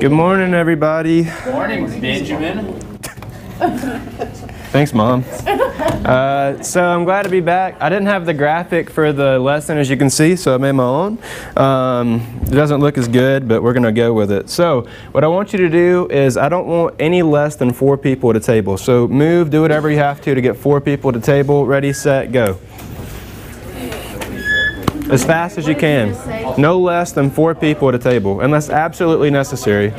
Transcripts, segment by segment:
Good morning, everybody. Morning, Benjamin. Thanks, Mom. Uh, so I'm glad to be back. I didn't have the graphic for the lesson, as you can see, so I made my own. Um, it doesn't look as good, but we're going to go with it. So what I want you to do is I don't want any less than four people at a table. So move, do whatever you have to to get four people at a table. Ready, set, go. As fast as you can. No less than four people at a table, unless absolutely necessary.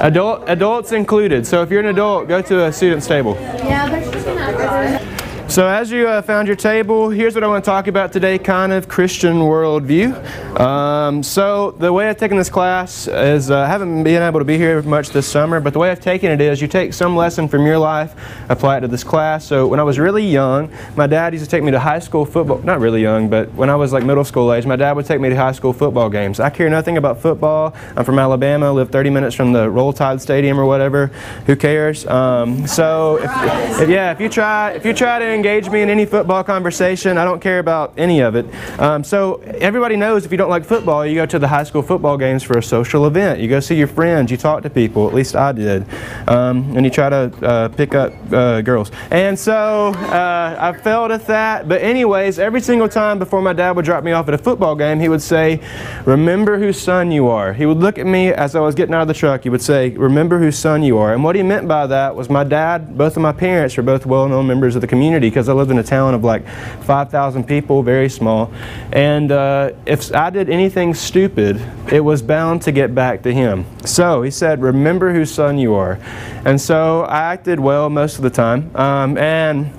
Adult, adults included. So if you're an adult, go to a student's table. Yeah. So as you uh, found your table, here's what I want to talk about today, kind of Christian worldview. Um, so the way I've taken this class is, uh, I haven't been able to be here much this summer, but the way I've taken it is you take some lesson from your life, apply it to this class. So when I was really young, my dad used to take me to high school football, not really young, but when I was like middle school age, my dad would take me to high school football games. I care nothing about football. I'm from Alabama, I live 30 minutes from the Roll Tide Stadium or whatever. Who cares? Um, so if, if, yeah, if you try, if you try to engage me in any football conversation. I don't care about any of it. Um, so everybody knows if you don't like football, you go to the high school football games for a social event. You go see your friends. You talk to people. At least I did. Um, and you try to uh, pick up uh, girls. And so uh, I failed at that. But anyways, every single time before my dad would drop me off at a football game, he would say, "Remember whose son you are." He would look at me as I was getting out of the truck. He would say, "Remember whose son you are." And what he meant by that was my dad. Both of my parents were both well-known members of the community because I lived in a town of like 5,000 people, very small. And uh, if I did anything stupid, it was bound to get back to him. So he said, Remember whose son you are. And so I acted well most of the time. Um, and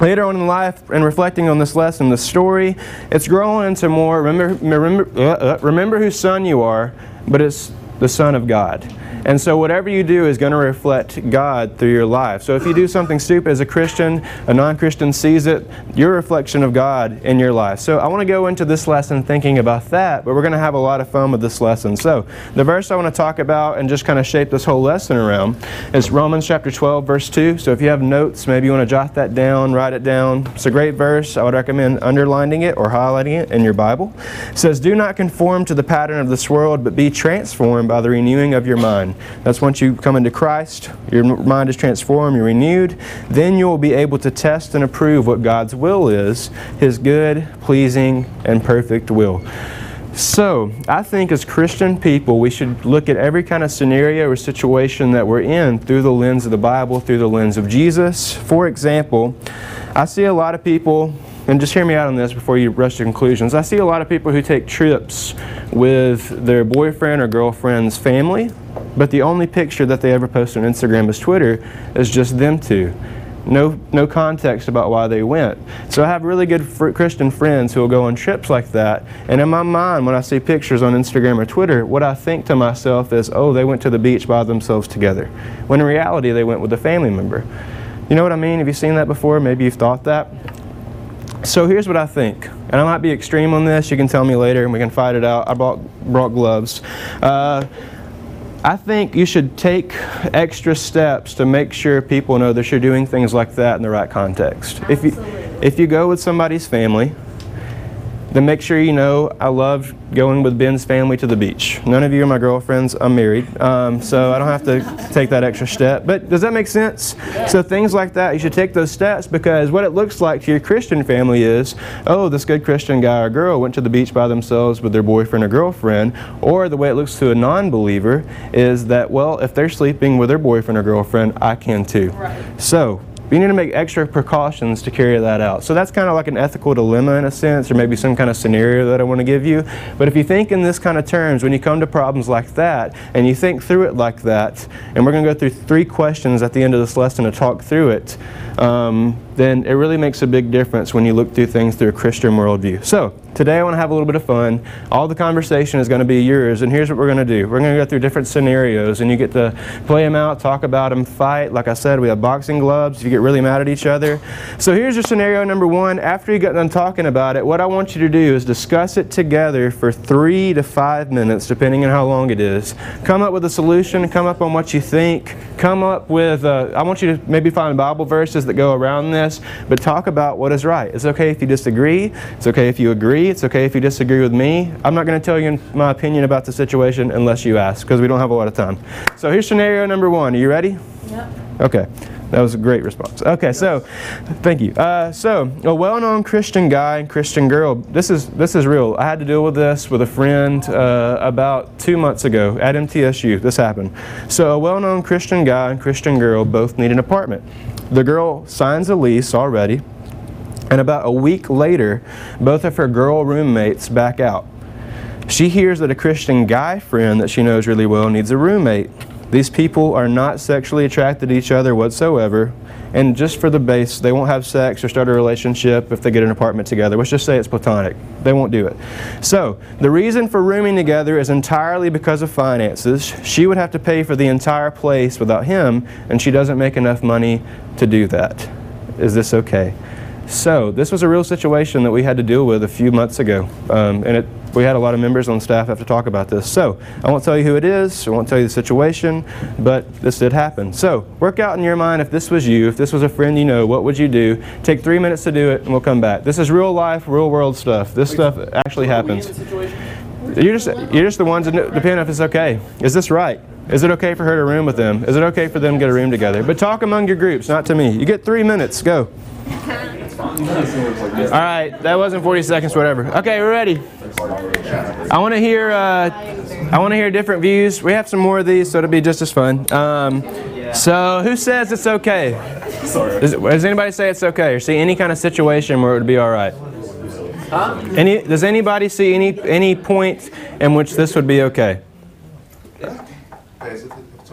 Later on in life, and reflecting on this lesson, the story, it's growing into more remember, remember, uh, uh, remember whose son you are, but it's the Son of God. And so whatever you do is going to reflect God through your life. So if you do something stupid as a Christian, a non-Christian sees it, you're a reflection of God in your life. So I want to go into this lesson thinking about that, but we're going to have a lot of fun with this lesson. So the verse I want to talk about and just kind of shape this whole lesson around is Romans chapter 12 verse 2. So if you have notes, maybe you want to jot that down, write it down. It's a great verse. I would recommend underlining it or highlighting it in your Bible. It says, "Do not conform to the pattern of this world, but be transformed by the renewing of your mind." That's once you come into Christ, your mind is transformed, you're renewed, then you will be able to test and approve what God's will is, His good, pleasing, and perfect will. So, I think as Christian people, we should look at every kind of scenario or situation that we're in through the lens of the Bible, through the lens of Jesus. For example, I see a lot of people and just hear me out on this before you rush to conclusions. I see a lot of people who take trips with their boyfriend or girlfriend's family, but the only picture that they ever post on Instagram is Twitter is just them two. No, no context about why they went. So I have really good fr Christian friends who will go on trips like that. And in my mind, when I see pictures on Instagram or Twitter, what I think to myself is, oh, they went to the beach by themselves together. When in reality, they went with a family member. You know what I mean? Have you seen that before? Maybe you've thought that. So here's what I think, and I might be extreme on this. You can tell me later, and we can fight it out. I brought brought gloves. Uh, I think you should take extra steps to make sure people know that you're doing things like that in the right context. If you if you go with somebody's family, then make sure you know I love going with Ben's family to the beach. None of you are my girlfriends. I'm married, um, so I don't have to take that extra step. But does that make sense? Yeah. So things like that, you should take those steps because what it looks like to your Christian family is, oh, this good Christian guy or girl went to the beach by themselves with their boyfriend or girlfriend. Or the way it looks to a non-believer is that, well, if they're sleeping with their boyfriend or girlfriend, I can too. Right. So you need to make extra precautions to carry that out. So that's kind of like an ethical dilemma in a sense, or maybe some kind of scenario that I want to give you. But if you think in this kind of terms, when you come to problems like that, and you think through it like that, and we're going to go through three questions at the end of this lesson to talk through it, um, then it really makes a big difference when you look through things through a Christian worldview. So, today I want to have a little bit of fun. All the conversation is going to be yours, and here's what we're going to do. We're going to go through different scenarios, and you get to play them out, talk about them, fight. Like I said, we have boxing gloves if you get really mad at each other. So, here's your scenario number one. After you get done talking about it, what I want you to do is discuss it together for three to five minutes, depending on how long it is. Come up with a solution, come up on what you think, come up with, uh, I want you to maybe find Bible verses that go around this, but talk about what is right. It's okay if you disagree, it's okay if you agree disagree. It's okay if you disagree with me. I'm not going to tell you my opinion about the situation unless you ask because we don't have a lot of time. So here's scenario number one. Are you ready? Yep. Okay. That was a great response. Okay, so thank you. Uh, so a well-known Christian guy and Christian girl. This is this is real. I had to deal with this with a friend uh, about two months ago at MTSU. This happened. So a well-known Christian guy and Christian girl both need an apartment. The girl signs a lease already, and about a week later, both of her girl roommates back out. She hears that a Christian guy friend that she knows really well needs a roommate. These people are not sexually attracted to each other whatsoever. And just for the base, they won't have sex or start a relationship if they get an apartment together. Let's just say it's platonic. They won't do it. So, the reason for rooming together is entirely because of finances. She would have to pay for the entire place without him, and she doesn't make enough money to do that. Is this okay? So, this was a real situation that we had to deal with a few months ago. Um, and it, we had a lot of members on staff have to talk about this. So, I won't tell you who it is, I won't tell you the situation, but this did happen. So, work out in your mind if this was you, if this was a friend you know, what would you do? Take three minutes to do it, and we'll come back. This is real life, real world stuff. This stuff actually happens. You're just, you're just the ones that depend if it's okay. Is this right? Is it okay for her to room with them? Is it okay for them to get a room together? But talk among your groups, not to me. You get three minutes. Go. All right, that wasn't 40 seconds, whatever. Okay, we're ready. I want to hear. Uh, I want to hear different views. We have some more of these, so it'll be just as fun. Um, so, who says it's okay? Does, does anybody say it's okay, or see any kind of situation where it would be all right? Any? Does anybody see any any point in which this would be okay?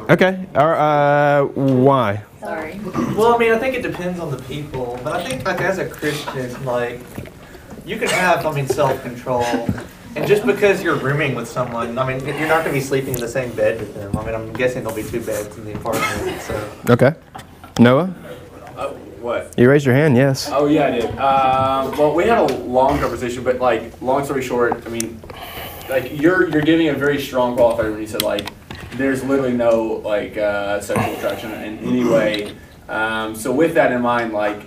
Okay. Or, uh, why? Sorry. Well, I mean, I think it depends on the people, but I think like as a Christian, like you can have, I mean, self-control, and just because you're rooming with someone, I mean, you're not going to be sleeping in the same bed with them. I mean, I'm guessing there'll be two beds in the apartment, so. Okay. Noah, Uh, what? you raised your hand. Yes. Oh yeah, I did. Um, well, we had a long conversation, but like, long story short, I mean, like you're you're giving a very strong qualifier when you said like, there's literally no like uh, sexual attraction in any way. Um, so with that in mind, like,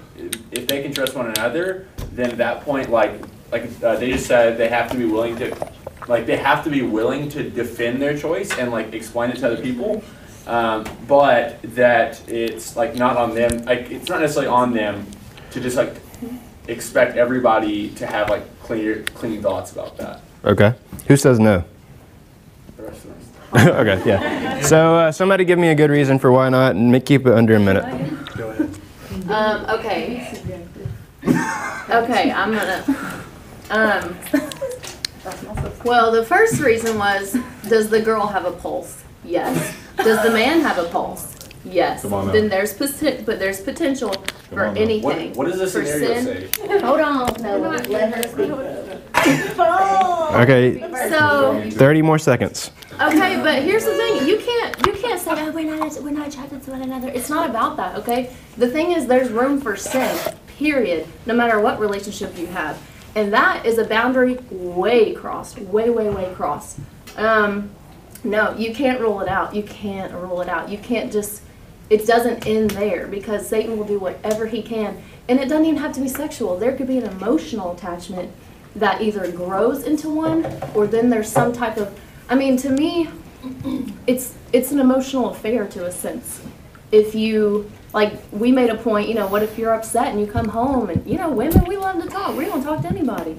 if they can trust one another, then at that point, like, like uh, they just said, they have to be willing to, like, they have to be willing to defend their choice and like explain it to other people. Um, but that it's like not on them. Like it's not necessarily on them to just like expect everybody to have like clear, clean thoughts about that. Okay. Who says no? The rest of us. okay. Yeah. So uh, somebody give me a good reason for why not, and keep it under a minute. Go ahead. Um, okay. Okay, I'm gonna, um, well, the first reason was, does the girl have a pulse? Yes. Does the man have a pulse? Yes. Come on. Then there's poten- but there's potential for anything. What, what does the For scenario sin- say? Hold on, no, let her speak. Okay. So, 30 more seconds. Okay, but here's the thing: you can't you can't say, "Oh, we're not we're not attracted to one another." It's not about that, okay? The thing is, there's room for sin. Period. No matter what relationship you have, and that is a boundary way crossed, way, way, way crossed. Um, no, you can't rule it out. You can't rule it out. You can't just. It doesn't end there because Satan will do whatever he can, and it doesn't even have to be sexual. There could be an emotional attachment that either grows into one, or then there's some type of. I mean, to me, it's it's an emotional affair to a sense. If you like, we made a point. You know, what if you're upset and you come home and you know, women we love to talk. We don't talk to anybody.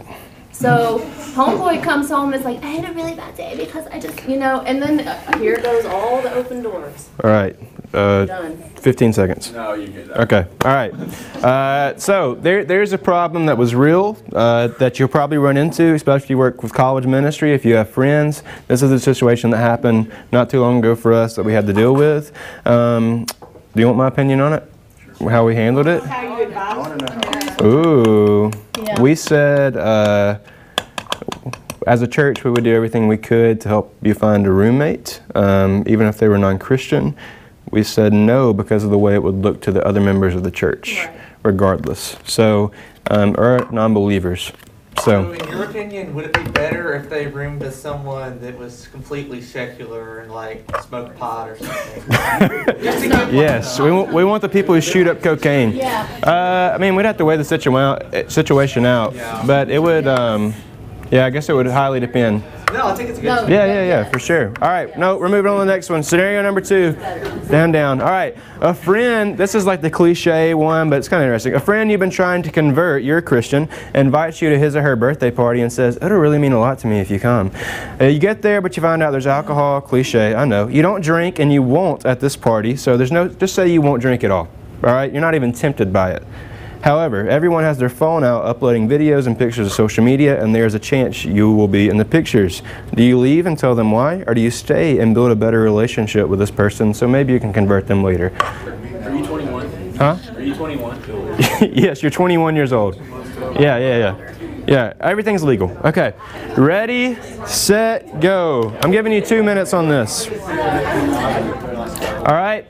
So homeboy comes home and is like, I had a really bad day because I just, you know, and then uh, here goes all the open doors. All right. Uh, Done. 15 seconds. No, you get that. Okay. All right. Uh, so there, there's a problem that was real uh, that you'll probably run into, especially if you work with college ministry. If you have friends, this is a situation that happened not too long ago for us that we had to deal with. Um, do you want my opinion on it? How we handled it? Ooh. Yeah. We said, uh, as a church, we would do everything we could to help you find a roommate, um, even if they were non Christian. We said no because of the way it would look to the other members of the church, Right. regardless. So, um, or non believers. So, So, in your opinion, would it be better if they roomed with someone that was completely secular and like smoked pot or something? Just to get yes, we want, we want the people who shoot up cocaine. Yeah. Uh, I mean, we'd have to weigh the situa- situation out, Yeah. but it would. Um, Yeah, I guess it would highly depend. No, I think it's a good. No. Yeah, yeah, yeah, for sure. All right, no, we're moving on to the next one. Scenario number two. Down, down. All right, a friend, this is like the cliche one, but it's kind of interesting. A friend you've been trying to convert, you're a Christian, invites you to his or her birthday party and says, It'll really mean a lot to me if you come. Uh, you get there, but you find out there's alcohol, cliche, I know. You don't drink and you won't at this party, so there's no, just say you won't drink at all. All right, you're not even tempted by it. However, everyone has their phone out uploading videos and pictures to social media, and there's a chance you will be in the pictures. Do you leave and tell them why, or do you stay and build a better relationship with this person so maybe you can convert them later? Are you 21? Huh? Are you 21? yes, you're 21 years old. Yeah, yeah, yeah. Yeah, everything's legal. Okay. Ready, set, go. I'm giving you two minutes on this. All right.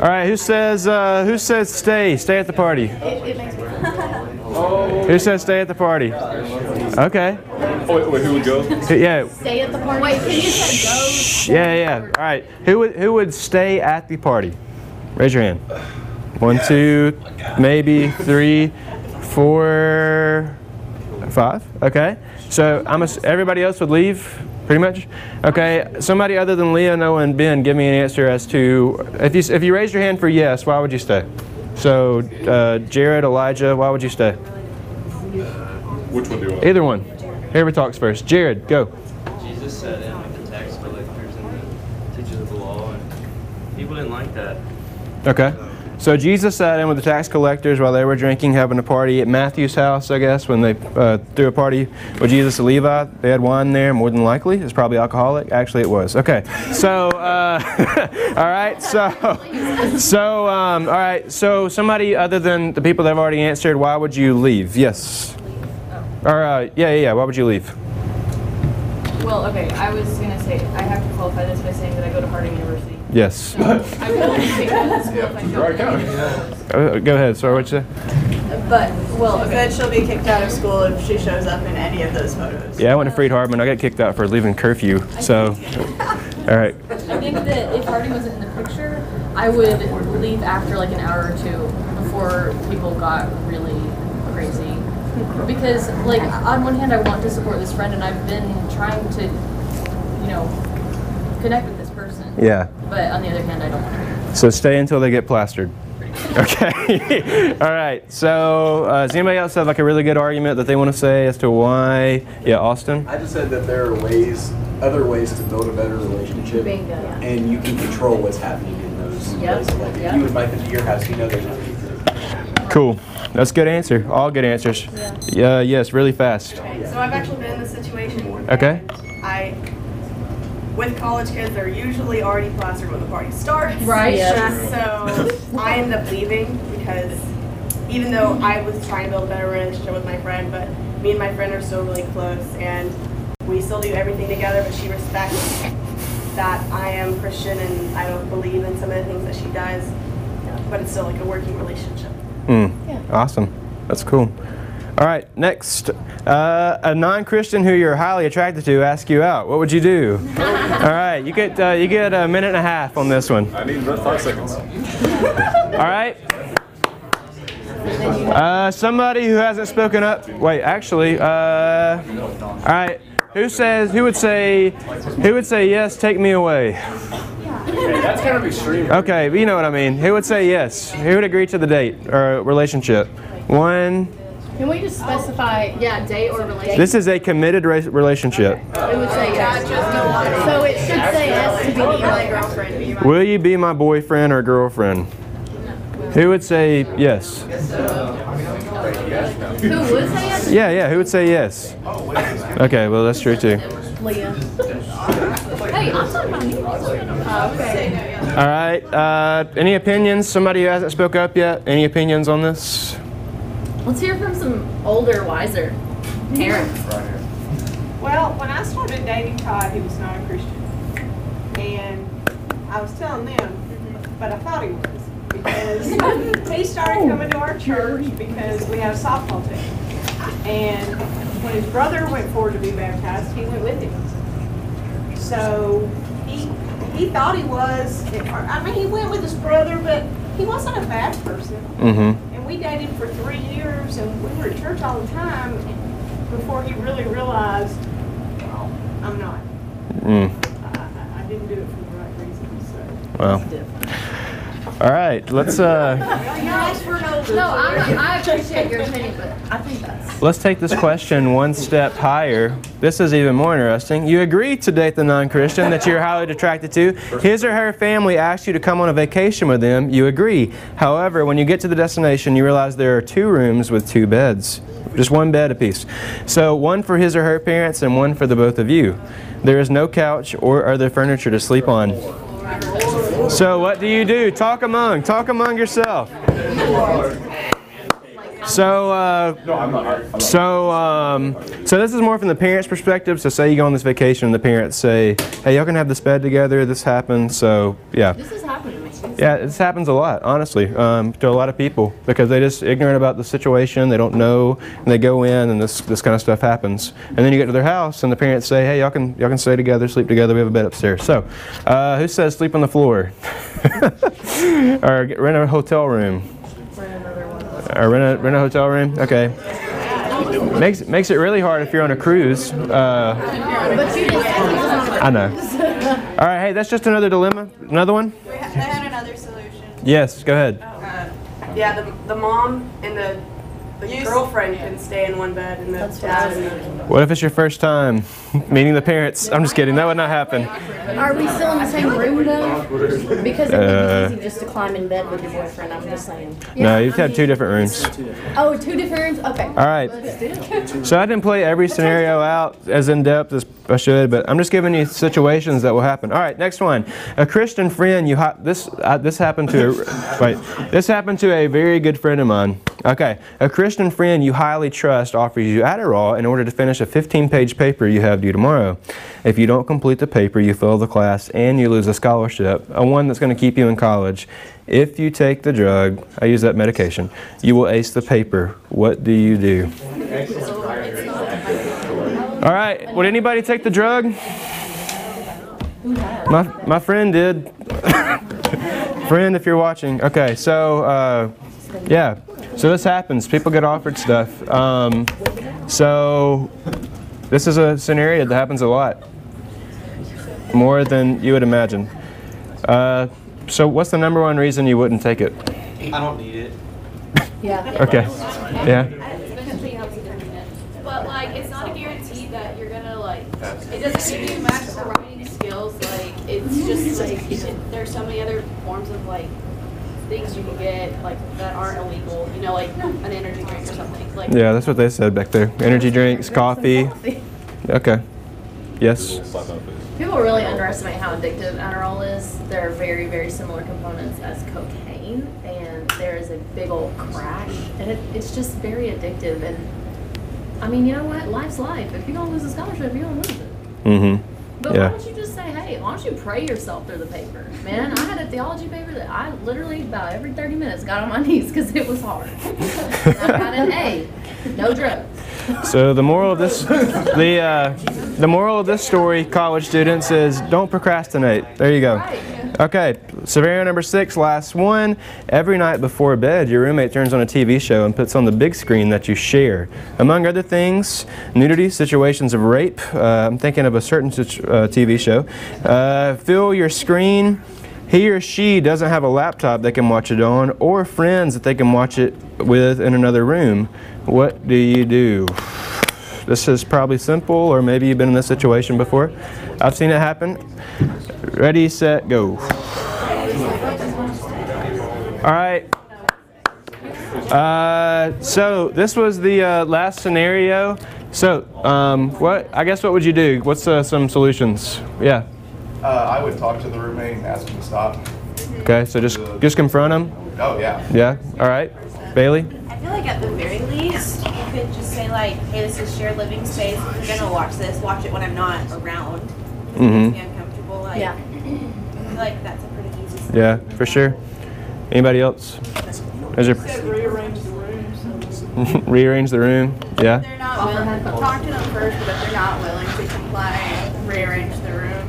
All right. Who says? Uh, who says stay? Stay at the party. Who says stay at the party? Okay. Oh, wait, wait, who would go? Yeah. Stay at the party. Wait, can you say go? Yeah, yeah. All right. Who would who would stay at the party? Raise your hand. One, two, maybe three, four, five. Okay. So I'm ass- everybody else would leave, pretty much. Okay. Somebody other than Leah, Noah, and Ben, give me an answer as to if you if you raise your hand for yes, why would you stay? So uh, Jared, Elijah, why would you stay? Which one do you want? Either one. Whoever talks first. Jared, go. Jesus said in with the tax collectors and the teachers of the law, and people didn't like that. Okay. So Jesus sat in with the tax collectors while they were drinking, having a party at Matthew's house, I guess, when they uh, threw a party with Jesus and Levi. They had wine there, more than likely. It's probably alcoholic. Actually, it was. Okay. So, uh, all right. So, so, um, all right. So, somebody other than the people that have already answered, why would you leave? Yes. Or, uh, yeah, yeah, yeah. Why would you leave? Well, okay, I was gonna say, I have to qualify this by saying that I go to Harding University. Yes. So I will take out the school if I Right, don't. county. Uh, go ahead. Sorry, what'd you say? But, well, She okay. said she'll be kicked out of school if she shows up in any of those photos. Yeah, I went to Freed-Hardeman. I got kicked out for leaving curfew. So, all right. I think that if Harding wasn't in the picture, I would leave after like an hour or two before people got really crazy. Because, like, on one hand, I want to support this friend, and I've been trying to, you know, connect with this person. Yeah. But on the other hand, I don't want to. So stay until they get plastered. Okay. All right. So uh, does anybody else have like a really good argument that they want to say as to why? Yeah, Austin. I just said that there are ways, other ways to build a better relationship, Bingo. and you can control what's happening in those. Yep, places. Like if yep. you invite them to your house, you know they're not. Cool. That's a good answer. All good answers. Yeah. yes. Really fast. So I've actually been in this situation. Okay. I, with college kids, they're usually already plastered when the party starts. Right. So I ended up leaving because even though I was trying to build a better relationship with my friend, but me and my friend are still really close and we still do everything together, but she respects that I am Christian and I don't believe in some of the things that she does, but it's still like a working relationship. Mm. Awesome. That's cool. All right. Next, uh, a non-Christian who you're highly attracted to asks you out. What would you do? All right. You get uh, you get a minute and a half on this one. I need about five seconds. All right. Uh, somebody who hasn't spoken up. Wait, actually. Uh, all right. Who says? Who would say? Who would say yes? Take me away. Okay, that's kind of extreme. Okay, but you know what I mean. Who would say yes? Who would agree to the date or relationship? One. Can we just specify, yeah, date or relationship? This is a committed relationship. We would say yes. So it should say yes to be my girlfriend, Will you be my boyfriend or girlfriend? Who would say yes? Who would say yes? Yeah, yeah. Who would say yes? Okay, well that's true too. Leah. Hey, I'm talking about you. Uh, okay. All right. Uh, any opinions? Somebody who hasn't spoke up yet? Any opinions on this? Let's hear from some older, wiser parents. Well, when I started dating Todd, he was not a Christian. And I was telling them, but I thought he was. Because he started coming to our church because we had a softball team. And when his brother went forward to be baptized, he went with him. So he he thought he was, I mean, he went with his brother, but he wasn't a bad person. Mm-hmm. And we dated for three years and we were at church all the time. before he really realized, well, I'm not. Mm. I, I, I didn't do it for the right reasons, so. Well. All right. Let's uh. No, I'm, I appreciate your opinion, but I think that's. Let's take this question one step higher. This is even more interesting. You agree to date the non Christian that you're highly attracted to. His or her family asks you to come on a vacation with them. You agree. However, when you get to the destination, you realize there are two rooms with two beds. Just one bed apiece. So, one for his or her parents and one for the both of you. There is no couch or other furniture to sleep on. So, what do you do? Talk among. Talk among yourself. So, uh, so, um, so this is more from the parents' perspective. So, say you go on this vacation, and the parents say, "Hey, y'all can have this bed together. This happened." So, yeah, This has happened to me. Yeah, this happens a lot, honestly, um, to a lot of people because they're just ignorant about the situation. They don't know, and they go in, and this this kind of stuff happens. And then you get to their house, and the parents say, "Hey, y'all can y'all can stay together, sleep together. We have a bed upstairs." So, uh, who says sleep on the floor, or get, rent a hotel room, or rent a rent a hotel room? Okay. Makes makes it really hard if you're on a cruise. Uh, But you just said it was on I know. All right, hey, that's just another dilemma. Another one? I had another solution. Yes, go ahead. Uh, yeah, the, the mom and the, the girlfriend can stay in one bed and the dad and the What if it's your first time meeting the parents? I'm just kidding. That would not happen. Are we still in the same room though? Because it would Uh, be easy just to climb in bed with your boyfriend. I'm just saying. No, you've had two different rooms. Oh, two different rooms. Okay. All right. Let's do it. So I didn't play every scenario out as in depth as I should, but I'm just giving you situations that will happen. All right, next one. A Christian friend you hi- this uh, this happened to a, wait this happened to a very good friend of mine. Okay, a Christian friend you highly trust offers you Adderall in order to finish a 15-page paper you have due tomorrow. If you don't complete the paper, you fail the class and you lose a scholarship, a one that's going to keep you in college. If you take the drug, I use that medication, you will ace the paper. What do you do? All right. Would anybody take the drug? My, my friend did. friend, if you're watching. Okay, so uh, yeah. So this happens. People get offered stuff. Um, so this is a scenario that happens a lot. More than you would imagine. Uh, so what's the number one reason you wouldn't take it? I don't need it. Yeah. Okay. Yeah. But like, it's not a guarantee that you're gonna like. It doesn't give you magical writing skills. Like, it's just like you can, there's so many other forms of like things you can get like that aren't illegal. You know, like an energy drink or something. Like, Yeah, that's what they said back there. Energy drinks, coffee. Okay. Yes. People really underestimate how addictive Adderall is. There are very, very similar components as cocaine, and there is a big old crash, and it, it's just very addictive. And I mean, you know what? Life's life. If you're gonna lose a scholarship, you're gonna lose it. Mm-hmm. But Yeah. why don't you just say, hey, why don't you pray yourself through the paper? Man, I had a theology paper that I literally about every 30 minutes got on my knees because it was hard. I got an A. No drugs. So the moral of this, the uh, the moral of this story, college students, is don't procrastinate. There you go. Okay, scenario number six, last one. Every night before bed, your roommate turns on a TV show and puts on the big screen that you share. Among other things, nudity, situations of rape. Uh, I'm thinking of a certain uh, TV show. Uh, fill your screen. He or she doesn't have a laptop they can watch it on, or friends that they can watch it with in another room. What do you do? This is probably simple, or maybe you've been in this situation before. I've seen it happen. Ready, set, go. All right. Uh, so this was the uh, last scenario. So, um, what? I guess what would you do? What's uh, some solutions? Yeah. Uh, I would talk to the roommate and ask him to stop. Okay. So just just confront him. Oh yeah. Yeah. All right. Bailey. I feel like at the very least, you could just say like, hey, this is shared living space. If you're gonna watch this, watch it when I'm not around. It Mhm. makes me uncomfortable. Like, Yeah. I feel like that's a pretty easy solution. Yeah, for sure. Anybody else? Is there Said rearrange the room, rearrange the room? Yeah. They're not willing, talk to them first, but if they're not willing to comply, rearrange the room.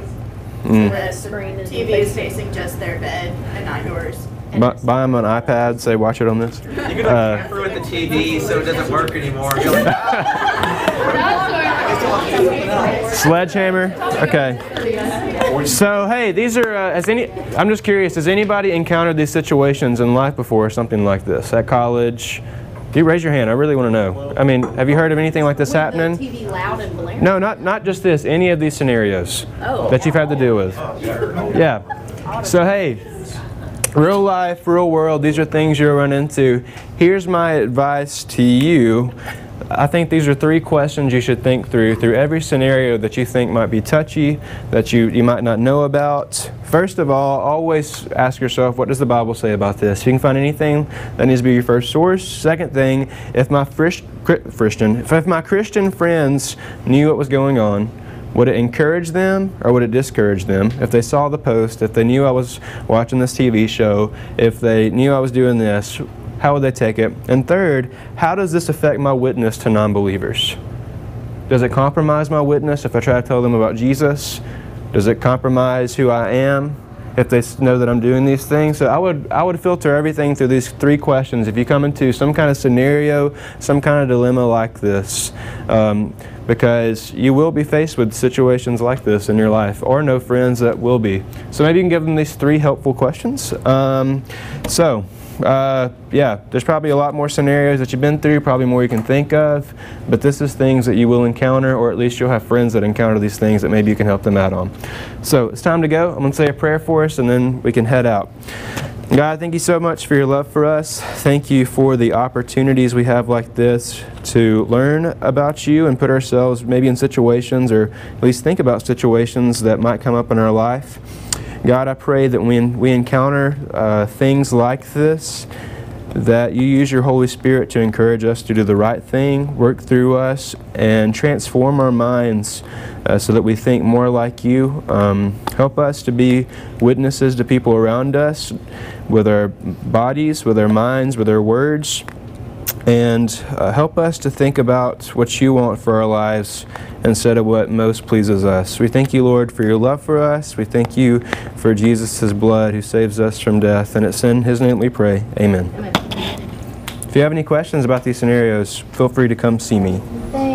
Mm. The TV is facing just their bed and not yours. Bu- buy them an iPad. Say watch it on this. You can Uh, tamper with the TV so it doesn't work anymore. You're like. Sledgehammer. Okay. So hey, these are. Uh, has any? I'm just curious. Has anybody encountered these situations in life before? Something like this at college? Do you raise your hand. I really want to know. I mean, have you heard of anything like this happening? TV loud and blaring. No, not not just this. Any of these scenarios Oh. that you've had to deal with. Yeah. So hey, real life, real world. These are things you'll run into. Here's my advice to you. I think these are three questions you should think through through every scenario that you think might be touchy, that you, you might not know about. First of all, always ask yourself, what does the Bible say about this? If you can find anything, that needs to be your first source. Second thing, if my Christian, if my Christian friends knew what was going on, would it encourage them or would it discourage them? If they saw the post, if they knew I was watching this TV show, if they knew I was doing this, how would they take it? And third, how does this affect my witness to non believers? Does it compromise my witness if I try to tell them about Jesus? Does it compromise who I am if they know that I'm doing these things? So I would I would filter everything through these three questions. If you come into some kind of scenario, some kind of dilemma like this, um, because you will be faced with situations like this in your life, or no friends that will be. So maybe you can give them these three helpful questions. Um, so. Uh, yeah, there's probably a lot more scenarios that you've been through, probably more you can think of, but this is things that you will encounter, or at least you'll have friends that encounter these things that maybe you can help them out on. So it's time to go. I'm going to say a prayer for us, and then we can head out. God, thank you so much for your love for us. Thank you for the opportunities we have like this to learn about you and put ourselves maybe in situations, or at least think about situations that might come up in our life. God, I pray that when we encounter uh, things like this, that you use your Holy Spirit to encourage us to do the right thing, work through us, and transform our minds uh, so that we think more like you. Um, help us to be witnesses to people around us with our bodies, with our minds, with our words. And uh, help us to think about what you want for our lives instead of what most pleases us. We thank you, Lord, for your love for us. We thank you for Jesus' blood who saves us from death. And it's in his name we pray. Amen. If you have any questions about these scenarios, feel free to come see me.